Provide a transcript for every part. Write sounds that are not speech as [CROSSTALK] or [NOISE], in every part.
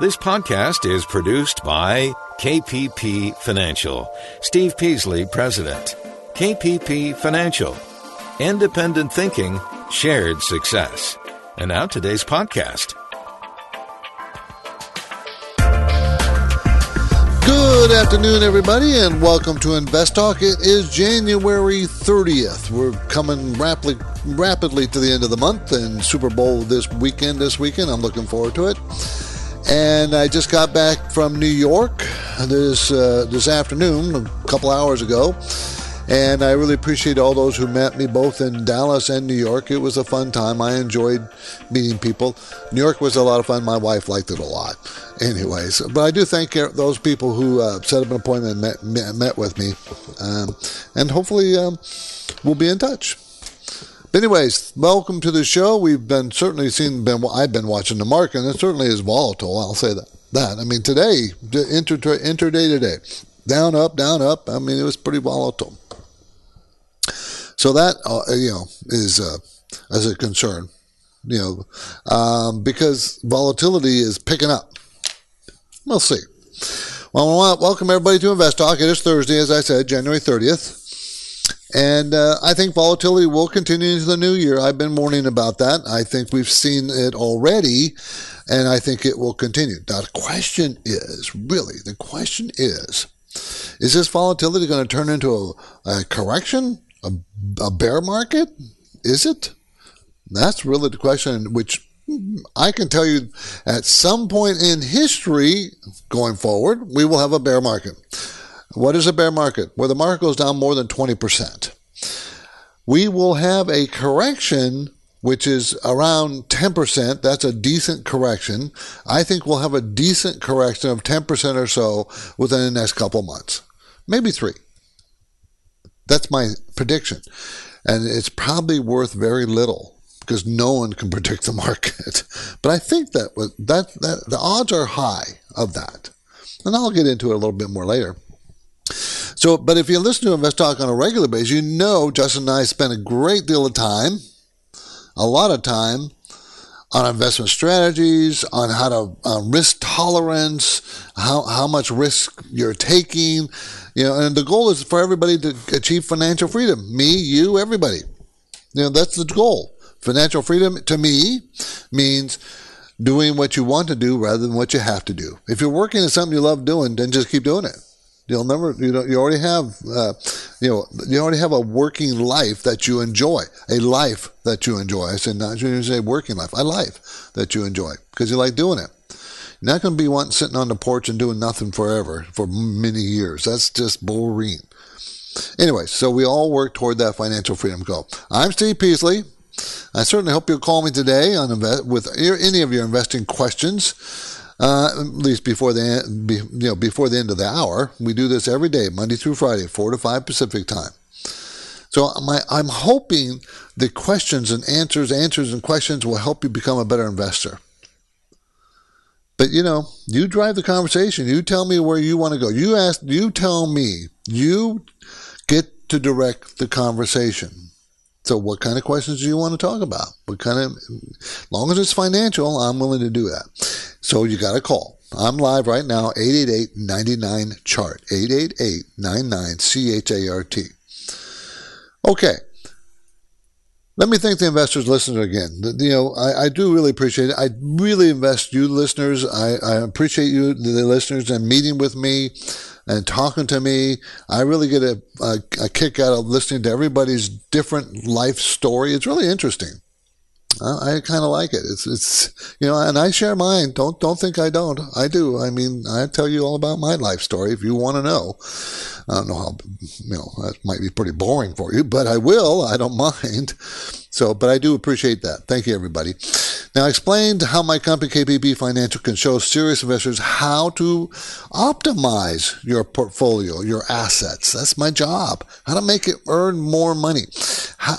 This podcast is produced by KPP Financial. Steve Peasley, President. KPP Financial. Independent thinking, shared success. And now today's podcast. Good afternoon, everybody, and welcome to Invest Talk. It is January 30th. We're coming rapidly, rapidly to the end of the month, and Super Bowl this weekend. This weekend, I'm looking forward to it. And I just got back from New York this uh, this afternoon, a couple hours ago, and I really appreciate all those who met me both in Dallas and New York. It was a fun time. I enjoyed meeting people. New York was a lot of fun. My wife liked it a lot. [LAUGHS] Anyways, but I do thank those people who uh, set up an appointment and met, met, met with me, um, and hopefully um, we'll be in touch. Anyways, welcome to the show. We've been certainly seen. Been I've been watching the market, and it certainly is volatile. I'll say that. That I mean, today, inter interday today, down up, down up. I mean, it was pretty volatile. So that uh, you know is uh, as a concern, you know, um, because volatility is picking up. We'll see. Well, welcome everybody to Invest Talk. It is Thursday, as I said, January thirtieth. And uh, I think volatility will continue into the new year. I've been warning about that. I think we've seen it already, and I think it will continue. Now, the question is really, the question is, is this volatility going to turn into a, a correction, a, a bear market? Is it? That's really the question, which I can tell you at some point in history going forward, we will have a bear market. What is a bear market? Where the market goes down more than 20%. We will have a correction which is around 10%. That's a decent correction. I think we'll have a decent correction of 10% or so within the next couple months, maybe three. That's my prediction. And it's probably worth very little because no one can [LAUGHS] predict the market. But I think that, that, that the odds are high of that. And I'll get into it a little bit more later. So, but if you listen to Invest Talk on a regular basis, you know Justin and I spend a great deal of time, a lot of time, on investment strategies, on how to uh, risk tolerance, how how much risk you're taking, you know, and the goal is for everybody to achieve financial freedom. Me, you, everybody. You know, that's the goal. Financial freedom to me means doing what you want to do rather than what you have to do. If you're working at something you love doing, then just keep doing it. You'll never, you know, you already have, uh, you know, you already have a working life that you enjoy, a life that you enjoy. I said, not you say working life, a life that you enjoy because you like doing it. You're not going to be one sitting on the porch and doing nothing forever for many years. That's just boring. Anyway, so we all work toward that financial freedom goal. I'm Steve Peasley. I certainly hope you'll call me today on with any of your investing questions uh, at least before the you know before the end of the hour. We do this every day, Monday through Friday, four to five Pacific time. So my, I'm hoping the questions and answers, answers and questions will help you become a better investor. But you know, you drive the conversation. You tell me where you want to go. You ask. You tell me. You get to direct the conversation. So, what kind of questions do you want to talk about? What kind of, long as it's financial, I'm willing to do that. So, you got to call. I'm live right now, 888 99 chart, 888 99 C H A R T. Okay. Let me thank the investors listening again. You know, I, I, do really appreciate it. I really invest you listeners. I, I appreciate you, the listeners, and meeting with me and talking to me. I really get a, a, a kick out of listening to everybody's different life story. It's really interesting. I, I kind of like it. It's, it's, you know, and I share mine. Don't, don't think I don't. I do. I mean, I tell you all about my life story if you want to know. I don't know how, you know, that might be pretty boring for you, but I will. I don't [LAUGHS] mind. So, but I do appreciate that. Thank you, everybody. Now, I explained how my company KPP Financial can show serious investors how to optimize your portfolio, your assets. That's my job. How to make it earn more money.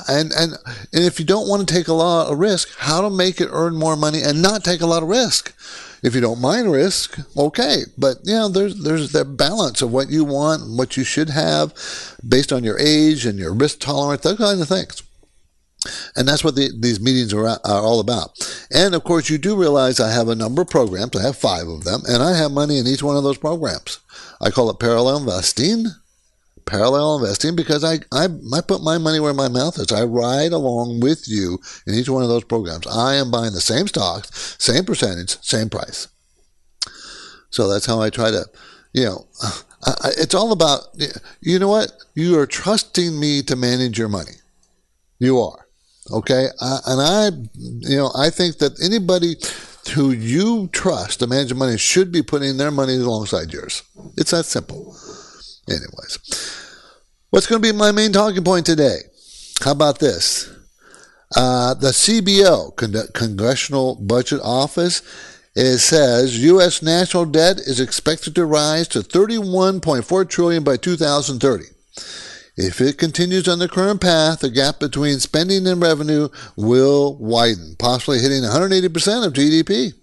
And, and, and if you don't want to take a lot of risk, how to make it earn more money and not take a lot of risk. If you don't mind risk, okay. But you know, there's there's that balance of what you want and what you should have based on your age and your risk tolerance, those kinds of things. And that's what the, these meetings are, are all about. And of course, you do realize I have a number of programs. I have five of them, and I have money in each one of those programs. I call it parallel investing. Parallel investing because I, I, I put my money where my mouth is. I ride along with you in each one of those programs. I am buying the same stocks, same percentage, same price. So that's how I try to, you know, [SIGHS] I, it's all about, you know what? You are trusting me to manage your money. You are. Okay. And I, you know, I think that anybody who you trust to manage your money should be putting their money alongside yours. It's that simple. Anyways, what's going to be my main talking point today? How about this? Uh, the CBO, Con- Congressional Budget Office, it says U.S. national debt is expected to rise to 31.4 trillion by 2030. If it continues on the current path, the gap between spending and revenue will widen, possibly hitting 180% of GDP.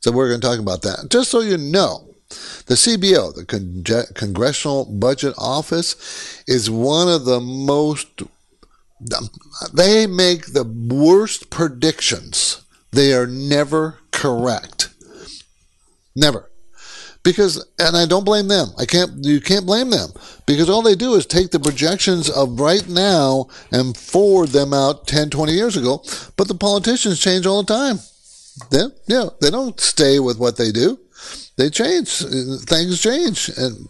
So we're going to talk about that. Just so you know, the CBO, the Con- Congressional Budget Office, is one of the most, um, they make the worst predictions. They are never correct. Never. Because, and I don't blame them. I can't, you can't blame them because all they do is take the projections of right now and forward them out 10, 20 years ago. But the politicians change all the time. They, you know, they don't stay with what they do they change. Things change, and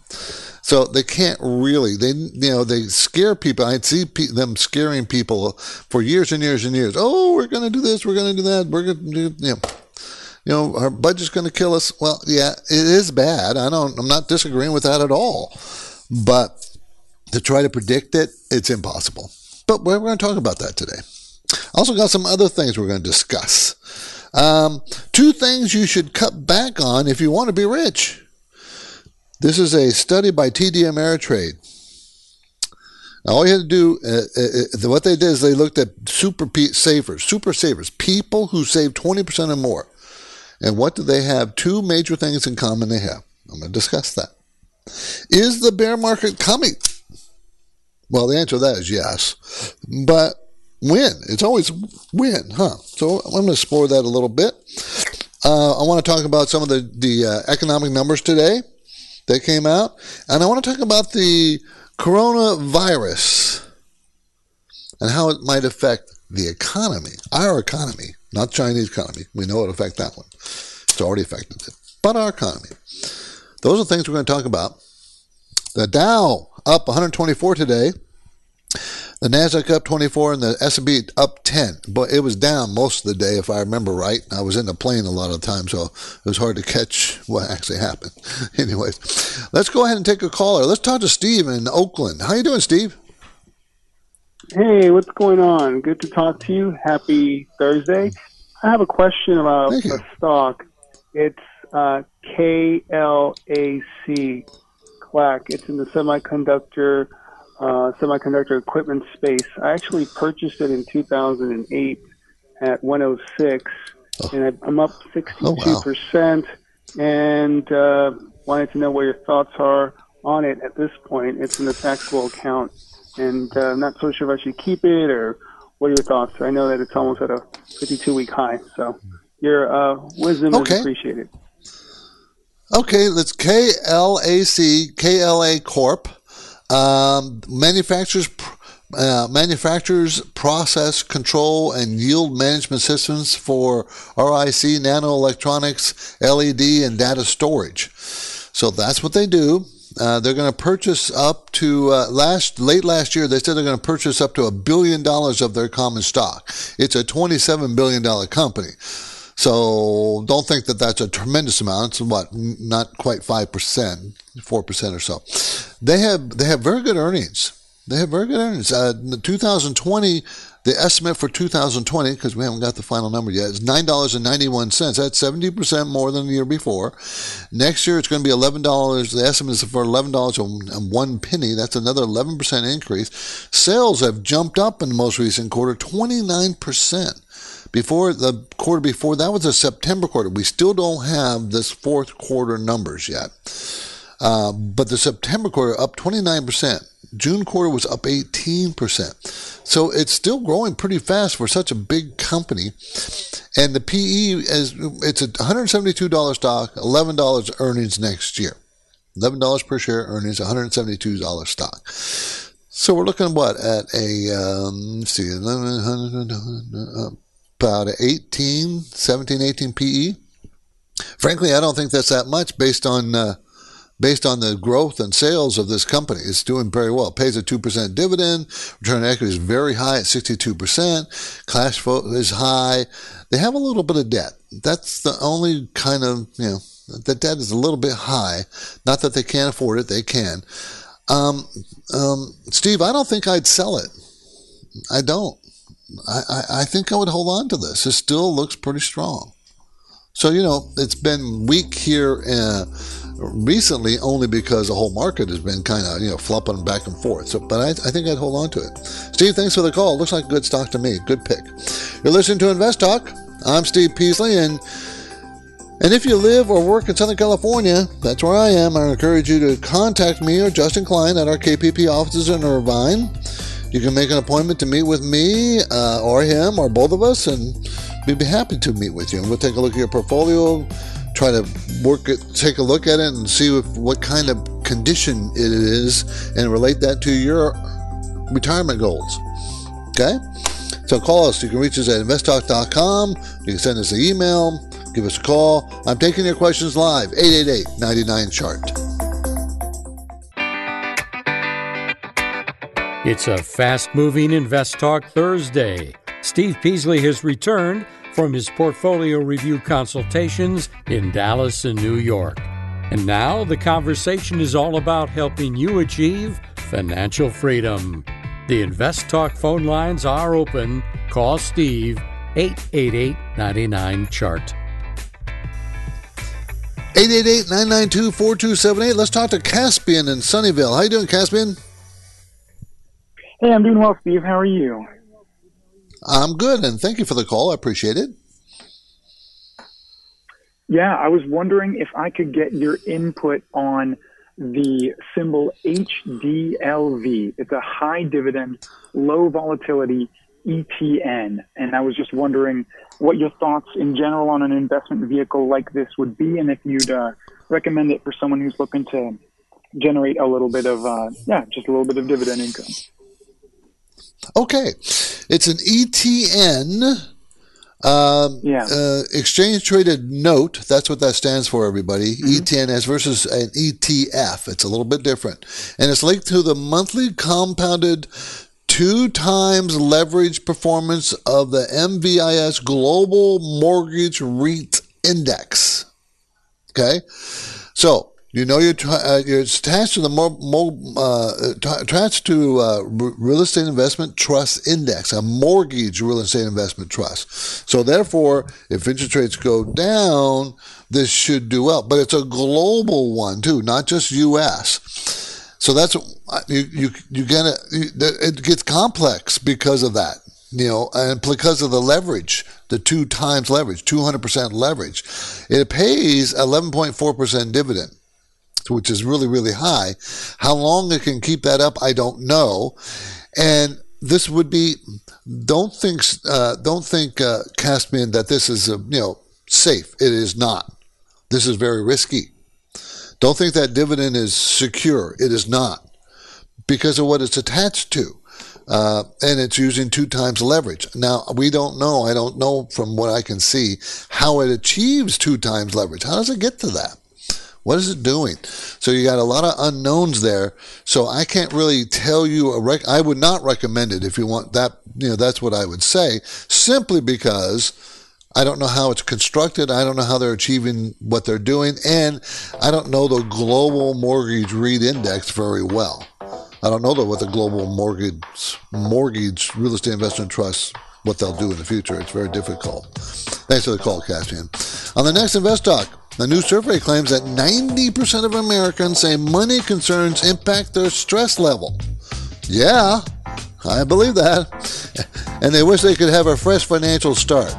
so they can't really. They you know they scare people. I see pe- them scaring people for years and years and years. Oh, we're going to do this. We're going to do that. We're going to do you know. You know, our budget's going to kill us. Well, yeah, it is bad. I don't. I'm not disagreeing with that at all. But to try to predict it, it's impossible. But we're going to talk about that today. Also, got some other things we're going to discuss. Um, two things you should cut back on if you want to be rich. This is a study by TD Ameritrade. Now, all you had to do, uh, uh, uh, what they did is they looked at super savers, super savers, people who save 20% or more. And what do they have? Two major things in common they have. I'm going to discuss that. Is the bear market coming? Well, the answer to that is yes. But win. It's always win, huh? So I'm going to explore that a little bit. Uh, I want to talk about some of the, the uh, economic numbers today that came out. And I want to talk about the coronavirus and how it might affect the economy, our economy, not Chinese economy. We know it'll affect that one. It's already affected it. But our economy. Those are things we're going to talk about. The Dow up 124 today. The Nasdaq up 24 and the S&P up 10, but it was down most of the day if I remember right. I was in the plane a lot of the time, so it was hard to catch what actually happened. [LAUGHS] Anyways, let's go ahead and take a caller. Let's talk to Steve in Oakland. How you doing, Steve? Hey, what's going on? Good to talk to you. Happy Thursday. I have a question about a stock. It's uh, KLAC, CLAC. It's in the semiconductor uh, semiconductor equipment space. I actually purchased it in 2008 at 106, oh. and I'm up 62 percent. Oh, wow. And uh, wanted to know what your thoughts are on it at this point. It's in the taxable account, and uh, I'm not so sure if I should keep it or what are your thoughts? I know that it's almost at a 52 week high, so your uh, wisdom okay. is appreciated. Okay, let's KLAC, KLA Corp. Um, manufacturers uh, manufacturers process control and yield management systems for RIC, nanoelectronics, LED, and data storage. So that's what they do. Uh, they're going to purchase up to uh, last late last year. They said they're going to purchase up to a billion dollars of their common stock. It's a twenty-seven billion dollar company. So don't think that that's a tremendous amount. It's what not quite five percent, four percent or so. They have they have very good earnings. They have very good earnings. Uh, 2020, the estimate for 2020, because we haven't got the final number yet, is nine dollars and ninety one cents. That's seventy percent more than the year before. Next year, it's going to be eleven dollars. The estimate is for eleven dollars and one penny. That's another eleven percent increase. Sales have jumped up in the most recent quarter, twenty nine percent. Before the quarter before, that was a September quarter. We still don't have this fourth quarter numbers yet. Uh, but the September quarter up 29%. June quarter was up 18%. So it's still growing pretty fast for such a big company. and the PE is it's a $172 stock, $11 earnings next year. $11 per share earnings, $172 stock. So we're looking what at a um, let's see about 18, 17, 18 PE. Frankly, I don't think that's that much based on uh, based on the growth and sales of this company. It's doing very well. It pays a 2% dividend. Return on equity is very high at 62%. Cash flow is high. They have a little bit of debt. That's the only kind of, you know, the debt is a little bit high. Not that they can't afford it, they can. Um, um, Steve, I don't think I'd sell it. I don't. I, I, think I would hold on to this. It still looks pretty strong. So, you know, it's been weak here uh, recently only because the whole market has been kind of, you know, flopping back and forth. So, but I, I think I'd hold on to it. Steve, thanks for the call. Looks like a good stock to me. Good pick. You're listening to Invest Talk. I'm Steve Peasley, and and if you live or work in Southern California, that's where I am. I encourage you to contact me or Justin Klein at our KPP offices in Irvine. You can make an appointment to meet with me uh, or him or both of us, and we'd be happy to meet with you. And we'll take a look at your portfolio, try to work it, take a look at it, and see if, what kind of condition it is, and relate that to your retirement goals. Okay? So call us. You can reach us at investtalk.com. You can send us an email, give us a call. I'm taking your questions live, 888 99 Chart. It's a fast moving Invest Talk Thursday. Steve Peasley has returned from his portfolio review consultations in Dallas and New York. And now the conversation is all about helping you achieve financial freedom. The Invest Talk phone lines are open. Call Steve 888 99 Chart. 888-992-4278. Let's talk to Caspian in Sunnyvale. How you doing, Caspian? Hey, I'm doing well, Steve. How are you? I'm good, and thank you for the call. I appreciate it. Yeah, I was wondering if I could get your input on the symbol HDLV. It's a high dividend, low volatility ETN. And I was just wondering what your thoughts in general on an investment vehicle like this would be, and if you'd uh, recommend it for someone who's looking to generate a little bit of, uh, yeah, just a little bit of dividend income. Okay. It's an ETN. Um, yeah. Uh, exchange traded note. That's what that stands for, everybody. Mm-hmm. ETNs versus an ETF. It's a little bit different. And it's linked to the monthly compounded two times leverage performance of the MVIS Global Mortgage REIT Index. Okay. So you know you're, uh, attached to the more, more uh, attached to uh, real estate investment trust index, a mortgage real estate investment trust. So therefore, if interest rates go down, this should do well. But it's a global one too, not just U.S. So that's you you you get it. It gets complex because of that you know, and because of the leverage, the two times leverage, 200% leverage, it pays 11.4% dividend which is really, really high. How long it can keep that up, I don't know. And this would be, don't think, uh, don't think, uh, Caspian, that this is, you know, safe. It is not. This is very risky. Don't think that dividend is secure. It is not because of what it's attached to. Uh, and it's using two times leverage. Now, we don't know, I don't know from what I can see, how it achieves two times leverage. How does it get to that? What is it doing? So you got a lot of unknowns there. So I can't really tell you a rec- I would not recommend it if you want that. You know, that's what I would say simply because I don't know how it's constructed. I don't know how they're achieving what they're doing. And I don't know the global mortgage REIT index very well. I don't know what the global mortgage, mortgage real estate investment trust what they'll do in the future. It's very difficult. Thanks for the call, Caspian. On the next Invest Talk, the new survey claims that 90% of Americans say money concerns impact their stress level. Yeah, I believe that. [LAUGHS] And they wish they could have a fresh financial start.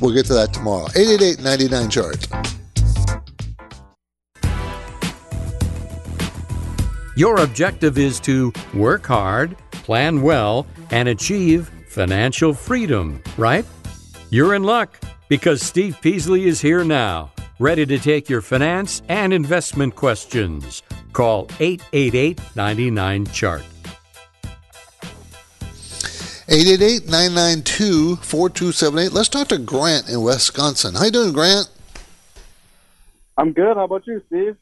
We'll get to that tomorrow. 888 99 chart. Your objective is to work hard, plan well, and achieve financial freedom, right? You're in luck because Steve Peasley is here now, ready to take your finance and investment questions. Call 888 99 Chart. 888-992-4278. Let's talk to Grant in Wisconsin. How you doing, Grant? I'm good. How about you, Steve?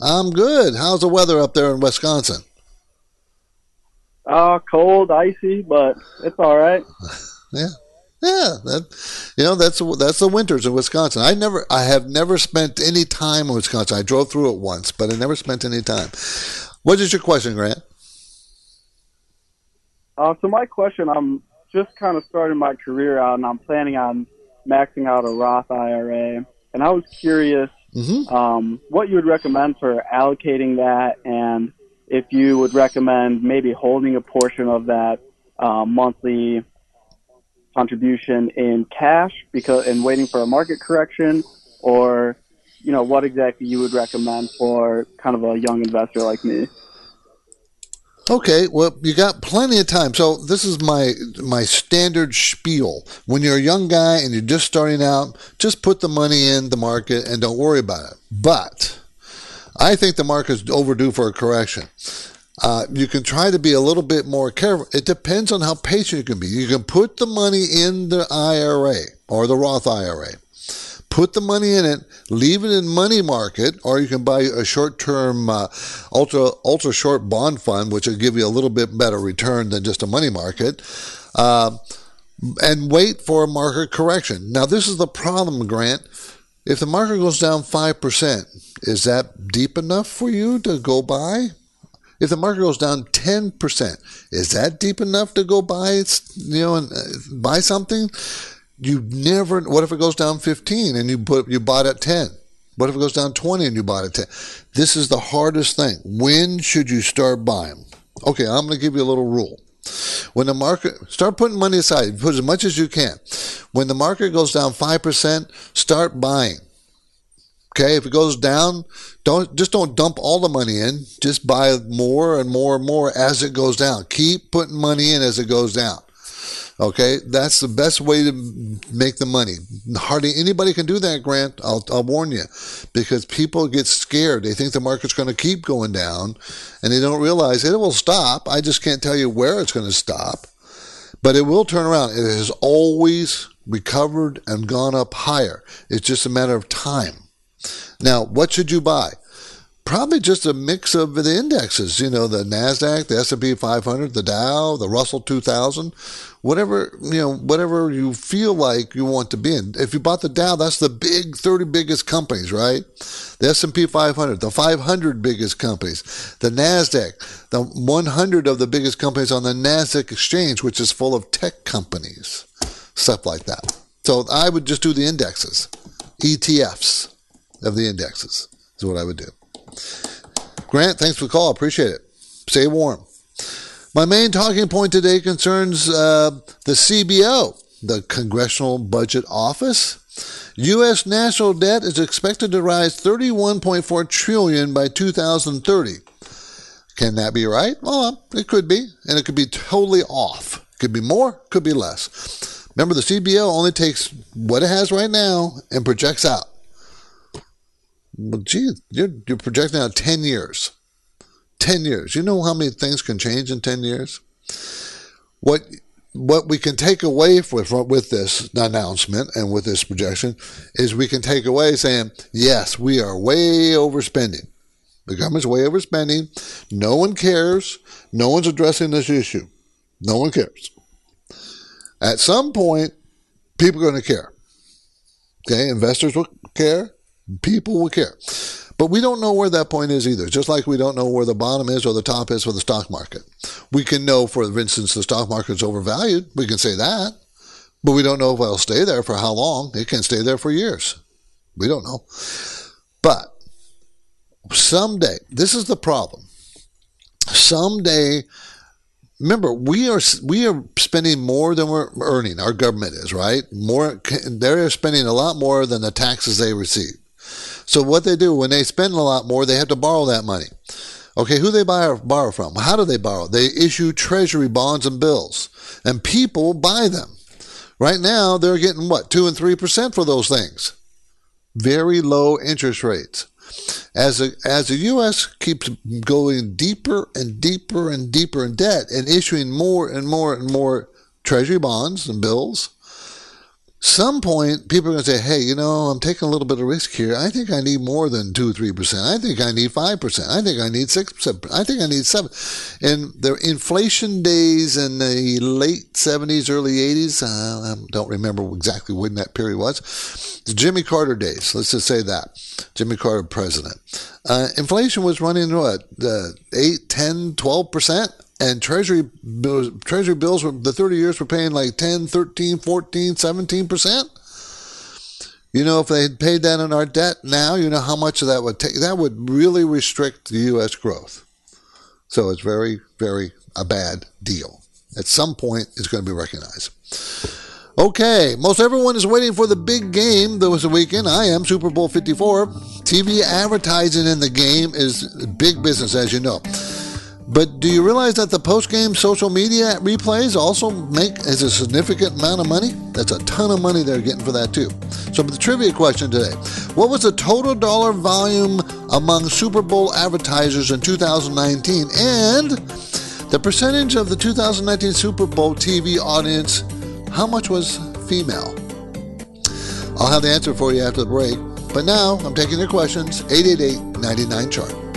I'm good. How's the weather up there in Wisconsin? Uh, cold, icy, but it's all right. [LAUGHS] yeah. Yeah, that you know that's that's the winters in Wisconsin. I never, I have never spent any time in Wisconsin. I drove through it once, but I never spent any time. What is your question, Grant? Uh, so my question, I'm just kind of starting my career out, and I'm planning on maxing out a Roth IRA, and I was curious mm-hmm. um, what you would recommend for allocating that, and if you would recommend maybe holding a portion of that uh, monthly contribution in cash because and waiting for a market correction, or you know what exactly you would recommend for kind of a young investor like me. Okay, well, you got plenty of time. So this is my my standard spiel. When you're a young guy and you're just starting out, just put the money in the market and don't worry about it. But I think the market's overdue for a correction. Uh, you can try to be a little bit more careful. It depends on how patient you can be. You can put the money in the IRA or the Roth IRA put the money in it, leave it in money market, or you can buy a short-term, uh, ultra ultra short bond fund, which will give you a little bit better return than just a money market. Uh, and wait for a market correction. Now, this is the problem, Grant. If the market goes down 5%, is that deep enough for you to go buy? If the market goes down 10%, is that deep enough to go buy, you know, and uh, buy something? you never what if it goes down 15 and you put you bought at 10 what if it goes down 20 and you bought at 10 this is the hardest thing. When should you start buying? Okay i'm going to give you a little rule. When the market start putting money aside. Put as much as you can. When the market goes down 5% start buying okay if it goes down don't just don't dump all the money in just buy more and more and more as it goes down keep putting money in as it goes down Okay, that's the best way to make the money. Hardly anybody can do that, Grant. I'll, I'll warn you, because people get scared. They think the market's going to keep going down, and they don't realize it will stop. I just can't tell you where it's going to stop, but it will turn around. It has always recovered and gone up higher. It's just a matter of time. Now, what should you buy? probably just a mix of the indexes, you know, the Nasdaq, the S&P 500, the Dow, the Russell 2000, whatever, you know, whatever you feel like you want to be in. If you bought the Dow, that's the big 30 biggest companies, right? The S&P 500, the 500 biggest companies, the Nasdaq, the 100 of the biggest companies on the Nasdaq exchange, which is full of tech companies, stuff like that. So I would just do the indexes, ETFs of the indexes is what I would do. Grant, thanks for the call. Appreciate it. Stay warm. My main talking point today concerns uh, the CBO, the Congressional Budget Office. U.S. national debt is expected to rise 31.4 trillion by 2030. Can that be right? Well, it could be, and it could be totally off. Could be more, could be less. Remember, the CBO only takes what it has right now and projects out. Well, gee, you're, you're projecting out 10 years. 10 years. You know how many things can change in 10 years? What what we can take away with, with this announcement and with this projection is we can take away saying, yes, we are way overspending. The government's way overspending. No one cares. No one's addressing this issue. No one cares. At some point, people are going to care. Okay, investors will care people will care. But we don't know where that point is either, just like we don't know where the bottom is or the top is for the stock market. We can know, for instance, the stock market is overvalued. We can say that. But we don't know if it'll stay there for how long. It can stay there for years. We don't know. But someday, this is the problem. Someday, remember we are we are spending more than we're earning. Our government is right. More they're spending a lot more than the taxes they receive. So what they do when they spend a lot more, they have to borrow that money. Okay, who they buy, borrow from? How do they borrow? They issue treasury bonds and bills, and people buy them. Right now, they're getting what, 2 and 3% for those things. Very low interest rates. As the, as the U.S. keeps going deeper and deeper and deeper in debt and issuing more and more and more treasury bonds and bills, some point people are going to say, hey, you know, I'm taking a little bit of risk here. I think I need more than 2 3%. I think I need 5%. I think I need 6%. I think I need 7 In the inflation days in the late 70s, early 80s, uh, I don't remember exactly when that period was, the Jimmy Carter days, let's just say that. Jimmy Carter president. Uh, inflation was running what, uh, 8, 10, 12%? And treasury bills, treasury bills were the 30 years were paying like 10 13 14 17% you know if they had paid that on our debt now you know how much of that would take that would really restrict the us growth so it's very very a bad deal at some point it's going to be recognized Okay, most everyone is waiting for the big game that was the weekend. I am Super Bowl 54. TV advertising in the game is big business, as you know. But do you realize that the post-game social media replays also make as a significant amount of money? That's a ton of money they're getting for that too. So the trivia question today. What was the total dollar volume among Super Bowl advertisers in 2019 and the percentage of the 2019 Super Bowl TV audience, how much was female? I'll have the answer for you after the break. But now I'm taking your questions. 888 99 chart.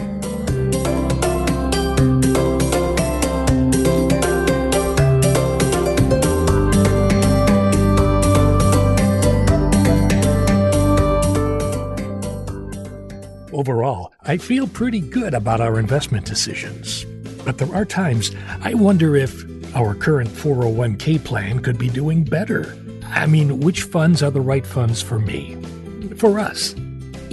Overall, I feel pretty good about our investment decisions. But there are times I wonder if our current 401k plan could be doing better. I mean, which funds are the right funds for me? For us?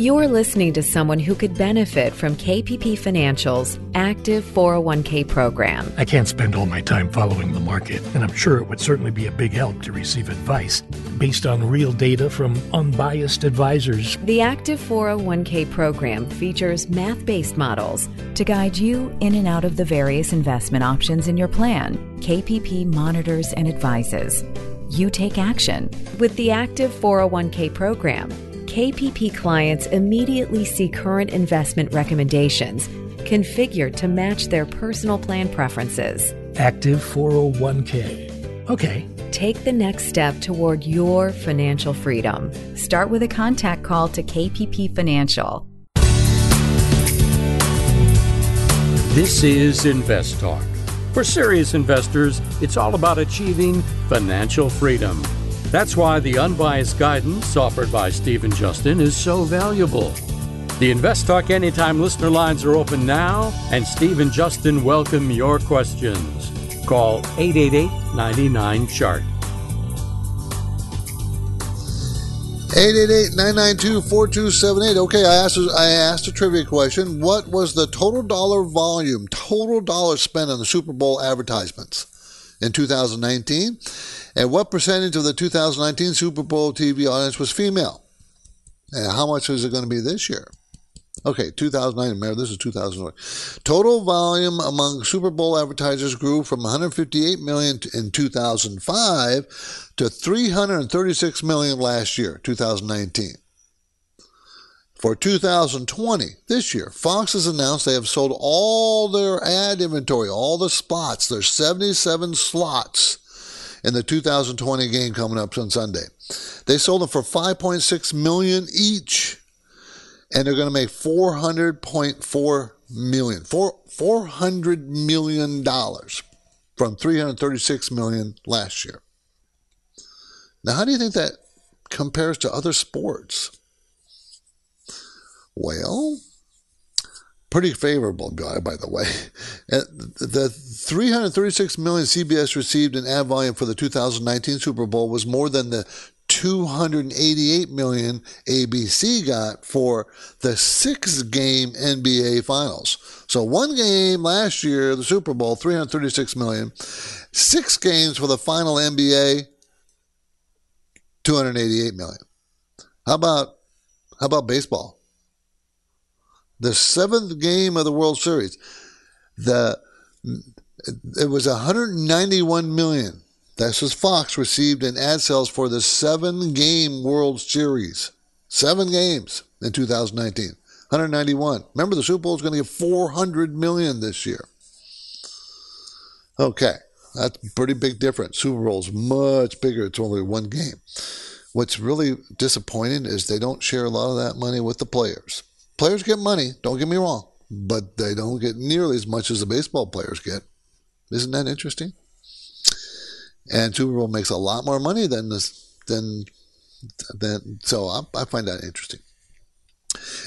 You're listening to someone who could benefit from KPP Financial's active 401k program. I can't spend all my time following the market, and I'm sure it would certainly be a big help to receive advice based on real data from unbiased advisors. The active 401k program features math based models to guide you in and out of the various investment options in your plan. KPP monitors and advises. You take action. With the active 401k program, KPP clients immediately see current investment recommendations configured to match their personal plan preferences. Active 401k. Okay. Take the next step toward your financial freedom. Start with a contact call to KPP Financial. This is Invest Talk. For serious investors, it's all about achieving financial freedom. That's why the unbiased guidance offered by Steve and Justin is so valuable. The Invest Talk Anytime listener lines are open now, and Steve and Justin welcome your questions. Call 888 99 Chart. 888-992-4278. Okay, I asked I asked a trivia question. What was the total dollar volume, total dollars spent on the Super Bowl advertisements in 2019? And what percentage of the 2019 Super Bowl TV audience was female? And how much is it going to be this year? Okay, 2009. Remember, this is 2009. Total volume among Super Bowl advertisers grew from 158 million in 2005 to 336 million last year, 2019. For 2020, this year, Fox has announced they have sold all their ad inventory, all the spots. There's 77 slots in the 2020 game coming up on Sunday. They sold them for 5.6 million each, and they're going to make 400.4 million, four, 400 million dollars from 336 million last year. Now, how do you think that compares to other sports? Well, pretty favorable guy, by the way. [LAUGHS] The 336 million CBS received in ad volume for the 2019 Super Bowl was more than the 288 million ABC got for the six game NBA Finals. So one game last year, the Super Bowl, 336 million. Six games for the final NBA, 288 million. How about how about baseball? The seventh game of the World Series. The it was 191 million That's what Fox received in ad sales for the seven game World Series. Seven games in 2019. 191. Remember, the Super Bowl is going to get 400 million this year. Okay, that's a pretty big difference. Super Bowl is much bigger. It's only one game. What's really disappointing is they don't share a lot of that money with the players. Players get money, don't get me wrong, but they don't get nearly as much as the baseball players get. Isn't that interesting? And Super Bowl makes a lot more money than this than than so I, I find that interesting.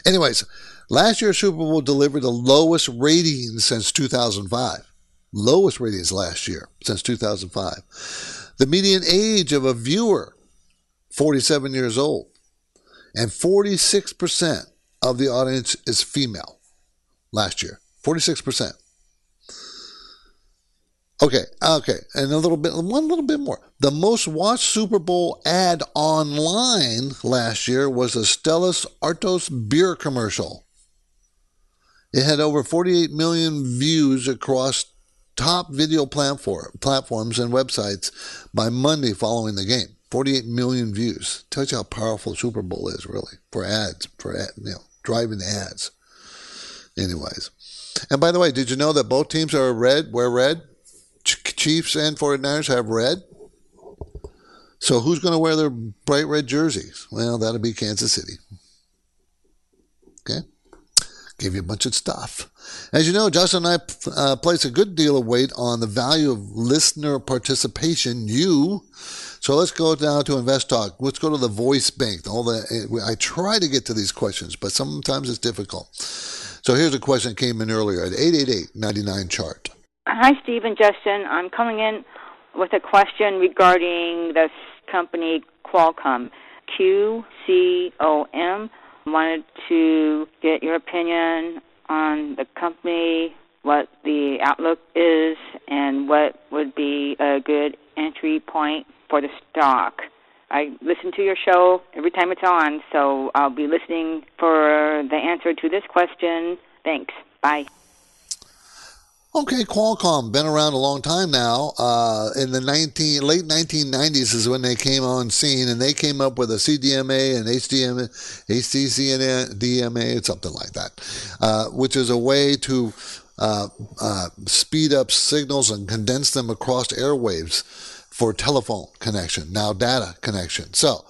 Anyways, last year's Super Bowl delivered the lowest ratings since 2005. Lowest ratings last year since 2005. The median age of a viewer, 47 years old, and 46% of the audience is female last year. 46%. Okay, okay, and a little bit, one little bit more. The most watched Super Bowl ad online last year was the Stella Artois beer commercial. It had over 48 million views across top video platform, platforms and websites by Monday following the game. 48 million views. Tells you how powerful Super Bowl is, really, for ads, for ad, you know, driving the ads. Anyways, and by the way, did you know that both teams are red? Wear red. Chiefs and 49ers have red. So who's going to wear their bright red jerseys? Well, that'll be Kansas City. Okay? Give you a bunch of stuff. As you know, Justin and I uh, place a good deal of weight on the value of listener participation. You. So let's go down to Invest Talk. Let's go to the voice bank. All the I try to get to these questions, but sometimes it's difficult. So here's a question that came in earlier at 888 99 chart. Hi, Steve and Justin. I'm coming in with a question regarding this company Qualcomm. QCOM. Wanted to get your opinion on the company, what the outlook is, and what would be a good entry point for the stock. I listen to your show every time it's on, so I'll be listening for the answer to this question. Thanks. Bye. Okay, Qualcomm been around a long time now. Uh, in the 19 late 1990s is when they came on scene, and they came up with a CDMA and HDMA, HDCDMA, something like that, uh, which is a way to uh, uh, speed up signals and condense them across airwaves for telephone connection, now data connection. So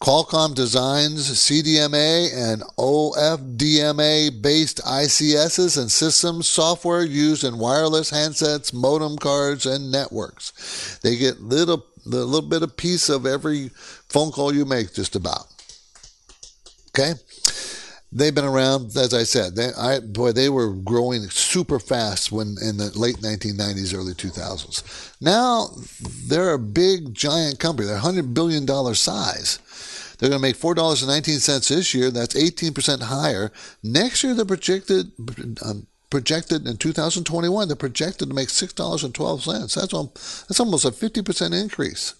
Qualcomm designs CDMA and OFDMA based ICSs and systems software used in wireless handsets, modem cards, and networks. They get little little bit of piece of every phone call you make, just about. Okay, they've been around, as I said. They, I, boy, they were growing super fast when in the late 1990s, early 2000s. Now they're a big, giant company. They're 100 billion dollar size. They're going to make $4.19 this year. That's 18% higher. Next year, they're projected. Um, projected in 2021, they're projected to make six dollars and twelve cents. That's that's almost a 50 percent increase.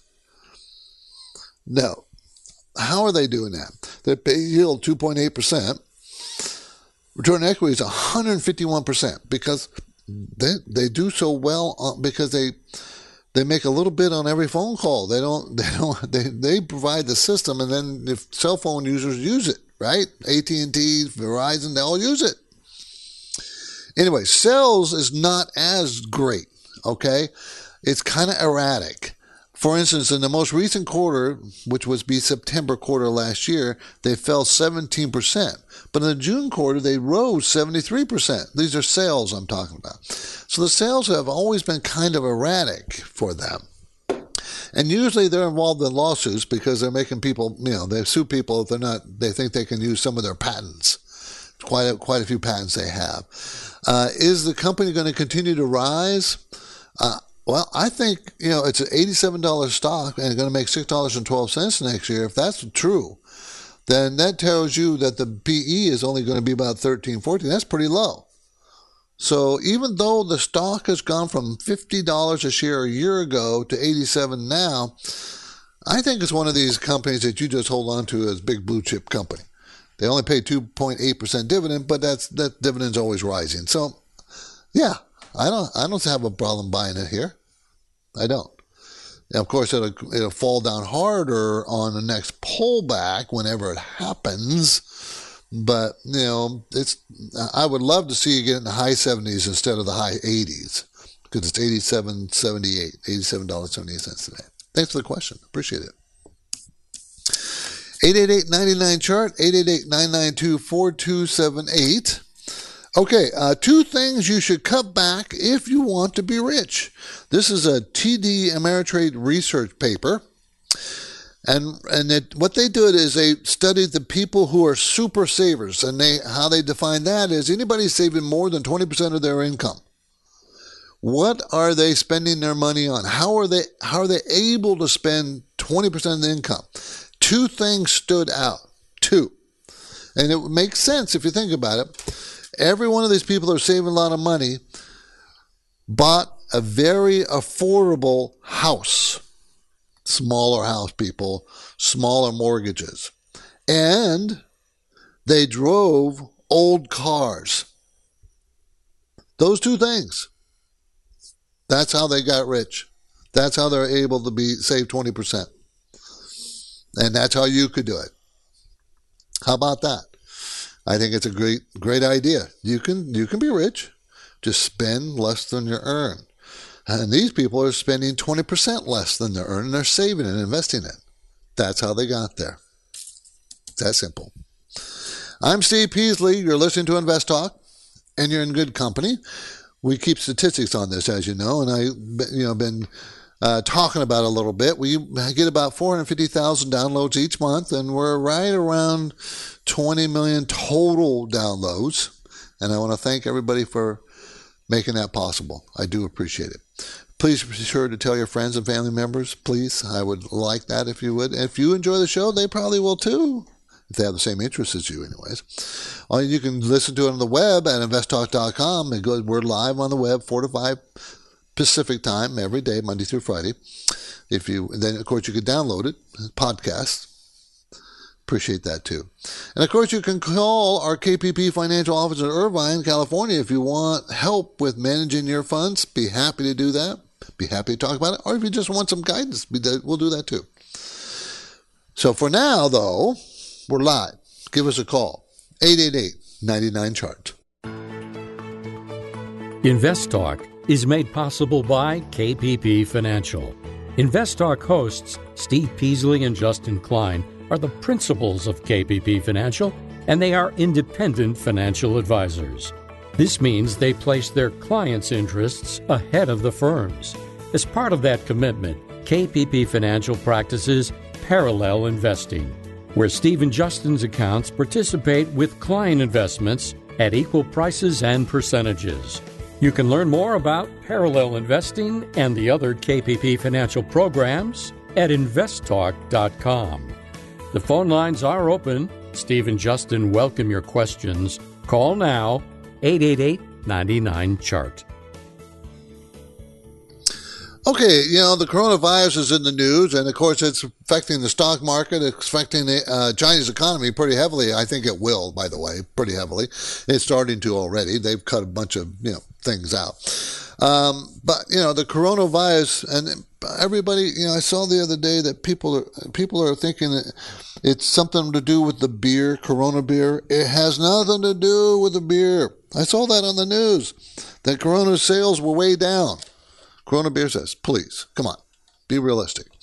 No, how are they doing that? They yield 2.8 percent. Return on equity is 151 percent because they they do so well uh, because they they make a little bit on every phone call. They don't, [LAUGHS] they don't, they, they provide the system and then if cell phone users use it, right? AT&T, Verizon, they all use it. Anyway, sales is not as great, okay? It's kind of erratic. For instance, in the most recent quarter, which was the September quarter last year, they fell 17%. But in the June quarter, they rose 73%. These are sales I'm talking about. So the sales have always been kind of erratic for them. And usually they're involved in lawsuits because they're making people, you know, they sue people if they're not, they think they can use some of their patents. Quite a, quite a few patents they have. Uh, is the company going to continue to rise? Uh, well, I think, you know, it's an $87 stock and it's going to make $6.12 next year. If that's true, then that tells you that the PE is only going to be about 13, 14. That's pretty low. So even though the stock has gone from $50 a share a year ago to 87 now, I think it's one of these companies that you just hold on to as big blue chip company. They only pay 2.8% dividend, but that's that dividend's always rising. So, yeah, I don't I don't have a problem buying it here. I don't. of course, it'll, it'll fall down harder on the next pullback whenever it happens. But, you know, it's, I would love to see you get in the high 70s instead of the high 80s because it's 87.78, $87.78 today. Thanks for the question. Appreciate it. 888-99 chart 888-992-4278 okay uh, two things you should cut back if you want to be rich this is a td ameritrade research paper and and it, what they did is they studied the people who are super savers and they how they define that is anybody saving more than 20% of their income what are they spending their money on how are they how are they able to spend 20% of the income two things stood out. Two. And it makes sense if you think about it. Every one of these people that are saving a lot of money bought a very affordable house. Smaller house people, smaller mortgages. And they drove old cars. Those two things. That's how they got rich. That's how they're able to be save 20%. And that's how you could do it. How about that? I think it's a great, great idea. You can, you can be rich. Just spend less than you earn. And these people are spending 20% less than they're earning. they're saving and investing it. That's how they got there. It's that simple. I'm Steve Peasley. You're listening to Invest Talk, and you're in good company. We keep statistics on this, as you know, and I, you know, been uh, talking about a little bit. We get about 450,000 downloads each month, and we're right around 20 million total downloads. And I want to thank everybody for making that possible. I do appreciate it. Please be sure to tell your friends and family members, please. I would like that if you would. If you enjoy the show, they probably will too if they have the same interests as you, anyways. Or you can listen to it on the web at investtalk.com and go. We're live on the web, four to five Pacific time every day, Monday through Friday. If you then of course you could download it, podcast. Appreciate that too. And of course you can call our KPP financial office in Irvine, California if you want help with managing your funds. Be happy to do that. Be happy to talk about it. Or if you just want some guidance, we'll do that too. So for now though, we're live. Give us a call. 888 99 chart. Invest Talk is made possible by KPP Financial. InvestTalk hosts Steve Peasley and Justin Klein are the principals of KPP Financial, and they are independent financial advisors. This means they place their clients' interests ahead of the firm's. As part of that commitment, KPP Financial practices parallel investing, where Steve and Justin's accounts participate with client investments at equal prices and percentages. You can learn more about parallel investing and the other KPP financial programs at investtalk.com. The phone lines are open. Steve and Justin welcome your questions. Call now 888 99 Chart. Okay, you know, the coronavirus is in the news, and of course, it's affecting the stock market, affecting the uh, Chinese economy pretty heavily. I think it will, by the way, pretty heavily. It's starting to already. They've cut a bunch of, you know, things out. Um, but you know the coronavirus, and everybody, you know, I saw the other day that people are people are thinking that it's something to do with the beer, Corona beer. It has nothing to do with the beer. I saw that on the news that Corona sales were way down. Corona beer says, please, come on, be realistic. [LAUGHS]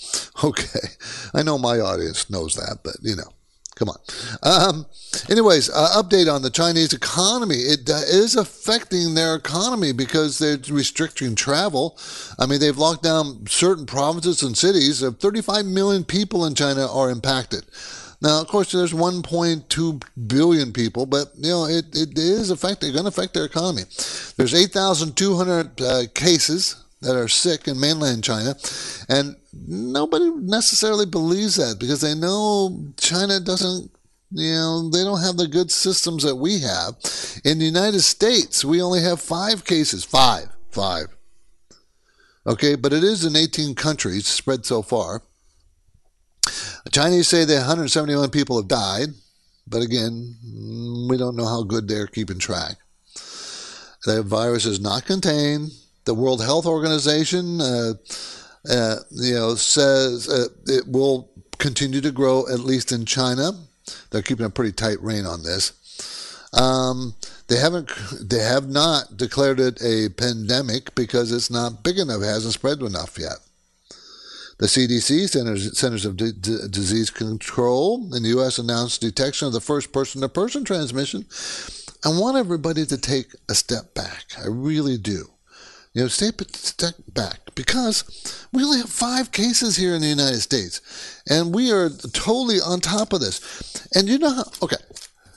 Okay, I know my audience knows that, but you know. Come on. Um, anyways, uh, update on the Chinese economy. It uh, is affecting their economy because they're restricting travel. I mean, they've locked down certain provinces and cities. Uh, 35 million people in China are impacted. Now, of course, there's 1.2 billion people, but you know it, it is affecting, going to affect their economy. There's 8,200 uh, cases that are sick in mainland China, and nobody necessarily believes that because they know China doesn't you know, they don't have the good systems that we have. In the United States, we only have five cases. Five. Five. Okay, but it is in 18 countries spread so far. The Chinese say that 171 people have died, but again, we don't know how good they're keeping track. The virus is not contained. The World Health Organization uh, uh, you know, says uh, it will continue to grow at least in China. They're keeping a pretty tight rein on this. Um, they haven't, they have not declared it a pandemic because it's not big enough, hasn't spread enough yet. The CDC, Centers, Centers of D- D- Disease Control in the U.S., announced detection of the first person to person transmission. I want everybody to take a step back. I really do. You know, step, back because we only have five cases here in the United States, and we are totally on top of this. And you know how? Okay,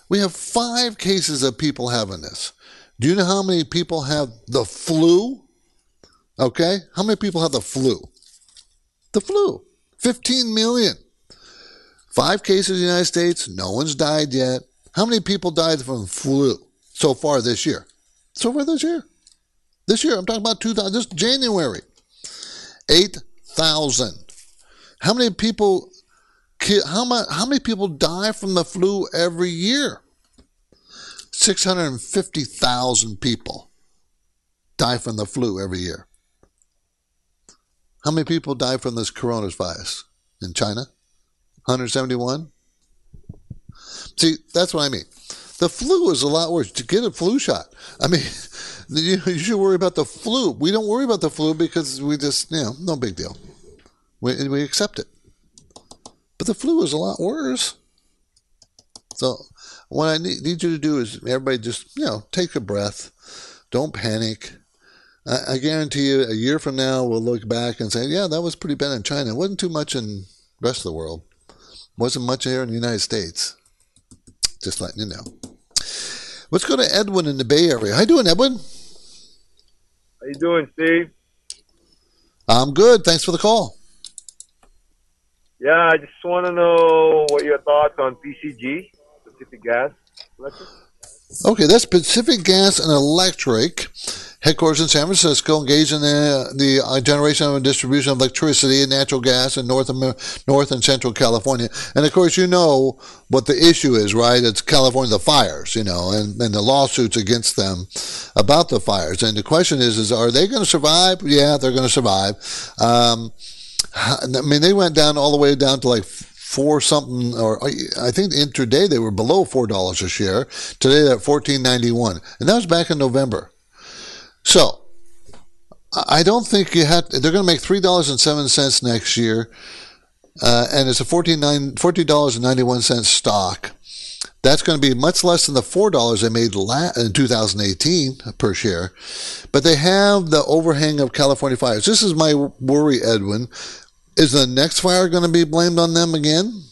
we have five cases of people having this. Do you know how many people have the flu? Okay, how many people have the flu? The flu, 15 million. Five cases in the United States. No one's died yet. How many people died from flu so far this year? So far this year. This year, I'm talking about 2000, this January. 8,000. How many people how how many people die from the flu every year? 650,000 people die from the flu every year. How many people die from this coronavirus in China? 171? See, that's what I mean. The flu is a lot worse. To get a flu shot, I mean, [LAUGHS] you, you should worry about the flu. We don't worry about the flu because we just, you know, no big deal. We, we accept it. But the flu is a lot worse. So, what I need, need you to do is everybody just, you know, take a breath. Don't panic. I, I guarantee you, a year from now, we'll look back and say, yeah, that was pretty bad in China. It wasn't too much in the rest of the world. It Wasn't much here in the United States. Just letting you know. Let's go to Edwin in the Bay Area. How you doing, Edwin? How you doing, Steve? I'm good. Thanks for the call. Yeah, I just want to know what your thoughts on PCG, Pacific Gas Electric. Okay, that's Pacific Gas and Electric, headquarters in San Francisco, engaged in the, the uh, generation and distribution of electricity and natural gas in North, North and Central California. And of course, you know what the issue is, right? It's California, the fires, you know, and, and the lawsuits against them about the fires. And the question is, is are they going to survive? Yeah, they're going to survive. Um, I mean, they went down all the way down to like four something, or I think intraday they were below four dollars a share. Today they're at fourteen ninety one, and that was back in November. So I don't think you had. They're going to make three dollars and seven cents next year, uh, and it's a fourteen nine fourteen dollars and ninety one cents stock. That's going to be much less than the four dollars they made in 2018 per share, but they have the overhang of California fires. This is my worry, Edwin. Is the next fire going to be blamed on them again?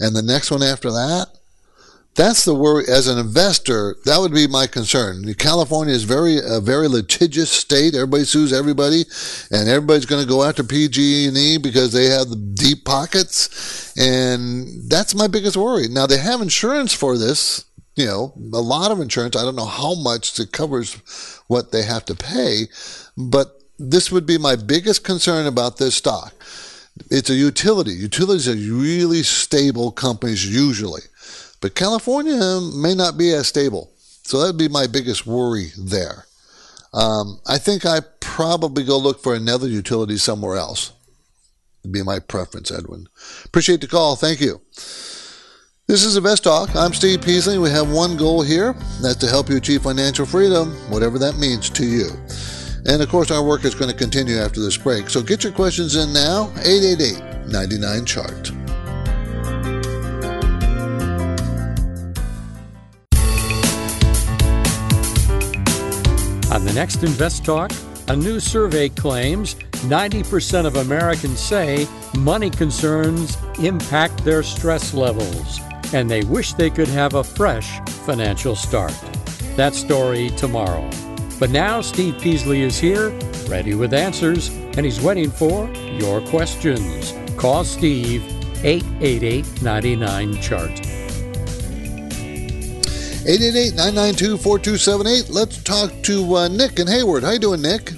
And the next one after that? That's the worry. As an investor, that would be my concern. California is very a very litigious state. Everybody sues everybody, and everybody's going to go after PG&E because they have the deep pockets, and that's my biggest worry. Now they have insurance for this. You know, a lot of insurance. I don't know how much it covers what they have to pay, but this would be my biggest concern about this stock it's a utility. Utilities are really stable companies usually, but California may not be as stable. So that'd be my biggest worry there. Um, I think I probably go look for another utility somewhere else. Would be my preference, Edwin. Appreciate the call. Thank you. This is Invest Talk. I'm Steve Peasley. We have one goal here. That's to help you achieve financial freedom, whatever that means to you. And of course, our work is going to continue after this break. So get your questions in now 888 99 Chart. On the next Invest Talk, a new survey claims 90% of Americans say money concerns impact their stress levels, and they wish they could have a fresh financial start. That story tomorrow. But now Steve Peasley is here, ready with answers, and he's waiting for your questions. Call Steve 888 99 Chart. 888 992 4278. Let's talk to uh, Nick and Hayward. How you doing, Nick?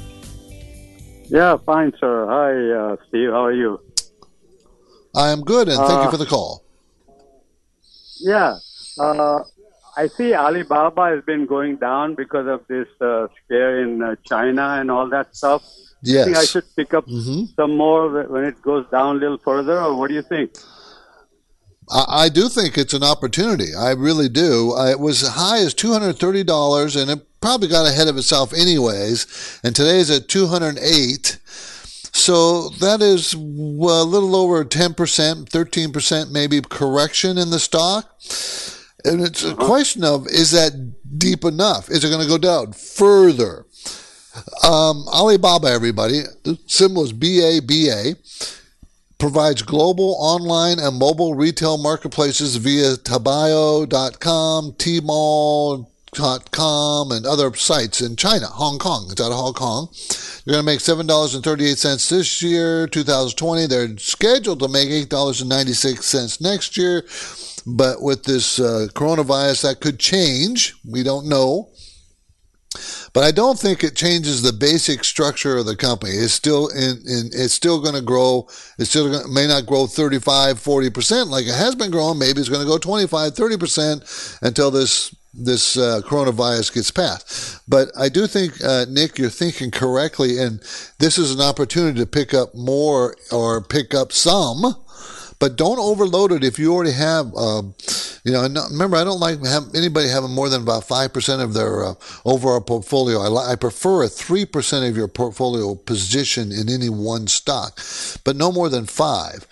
Yeah, fine, sir. Hi, uh, Steve. How are you? I am good, and thank uh, you for the call. Yeah. I see Alibaba has been going down because of this uh, scare in uh, China and all that stuff. Yes. think I should pick up mm-hmm. some more when it goes down a little further, or what do you think? I, I do think it's an opportunity. I really do. Uh, it was high as two hundred thirty dollars, and it probably got ahead of itself anyways. And today's at two hundred eight. So that is a little over 10%, 13% maybe correction in the stock. And it's a uh-huh. question of is that deep enough? Is it going to go down further? Um, Alibaba, everybody, the symbol is BABA, provides global online and mobile retail marketplaces via Taobao.com, Tmall.com, and other sites in China, Hong Kong. It's out of Hong Kong. They're going to make $7.38 this year, 2020. They're scheduled to make $8.96 next year. But with this uh, coronavirus, that could change. We don't know. But I don't think it changes the basic structure of the company. It's still in, in it's still going to grow. It's still gonna, may not grow 35, 40% like it has been growing. Maybe it's going to go 25, 30% until this this uh, coronavirus gets passed. But I do think, uh, Nick, you're thinking correctly, and this is an opportunity to pick up more or pick up some but don't overload it if you already have, uh, you know, remember, I don't like have anybody having more than about 5% of their uh, overall portfolio. I, I prefer a 3% of your portfolio position in any one stock, but no more than five.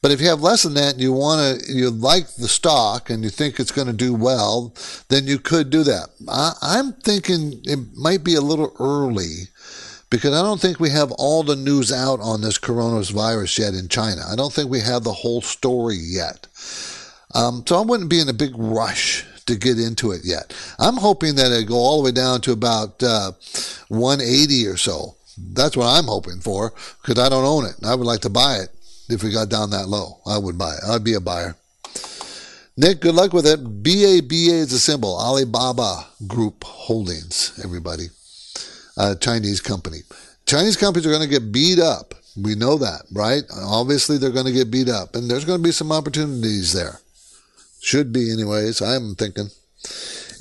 But if you have less than that and you want to, you like the stock and you think it's going to do well, then you could do that. I, I'm thinking it might be a little early because I don't think we have all the news out on this coronavirus yet in China. I don't think we have the whole story yet. Um, so I wouldn't be in a big rush to get into it yet. I'm hoping that it go all the way down to about uh, 180 or so. That's what I'm hoping for because I don't own it. I would like to buy it if we got down that low. I would buy it. I'd be a buyer. Nick, good luck with it. BABA is a symbol. Alibaba Group Holdings, everybody uh, Chinese company. Chinese companies are going to get beat up. We know that, right? Obviously, they're going to get beat up, and there's going to be some opportunities there. Should be, anyways. I'm thinking.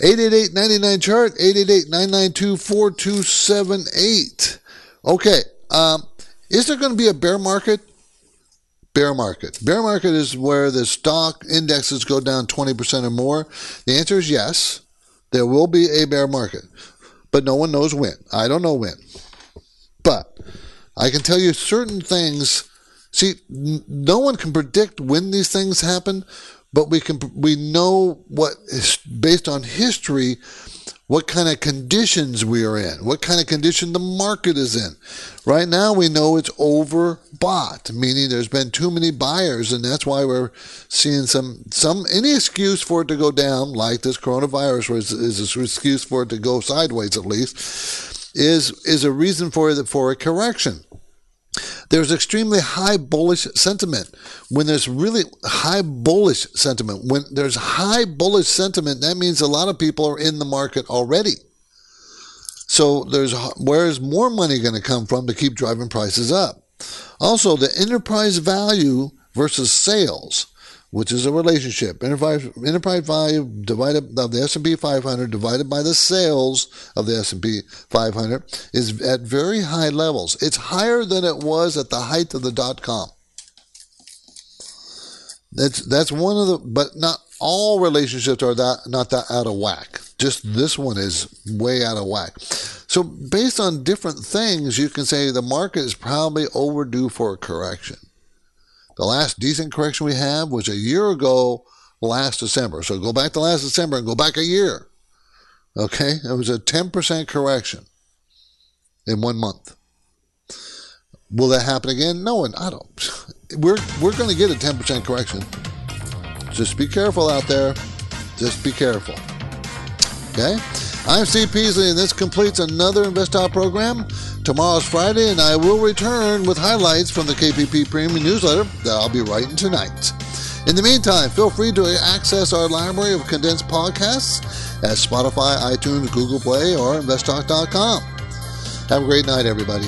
888 chart, 888 992 4278. Okay. Um, is there going to be a bear market? Bear market. Bear market is where the stock indexes go down 20% or more. The answer is yes. There will be a bear market but no one knows when. I don't know when. But I can tell you certain things. See, no one can predict when these things happen, but we can we know what is based on history what kind of conditions we are in, what kind of condition the market is in. Right now, we know it's overbought, meaning there's been too many buyers, and that's why we're seeing some some any excuse for it to go down, like this coronavirus was is an excuse for it to go sideways at least, is is a reason for for a correction. There's extremely high bullish sentiment. When there's really high bullish sentiment, when there's high bullish sentiment, that means a lot of people are in the market already. So there's where is more money going to come from to keep driving prices up? Also, the enterprise value versus sales which is a relationship. Enterprise, enterprise value divided of the S&P 500 divided by the sales of the S&P 500 is at very high levels. It's higher than it was at the height of the dot com. That's that's one of the, but not all relationships are that not that out of whack. Just this one is way out of whack. So based on different things, you can say the market is probably overdue for a correction. The last decent correction we have was a year ago, last December. So go back to last December and go back a year. Okay, it was a 10% correction in one month. Will that happen again? No, and I don't. [LAUGHS] We're we're going to get a 10% correction. Just be careful out there. Just be careful. Okay? I'm Steve Peasley, and this completes another InvestTalk program. Tomorrow's Friday, and I will return with highlights from the KPP Premium newsletter that I'll be writing tonight. In the meantime, feel free to access our library of condensed podcasts at Spotify, iTunes, Google Play, or InvestTalk.com. Have a great night, everybody.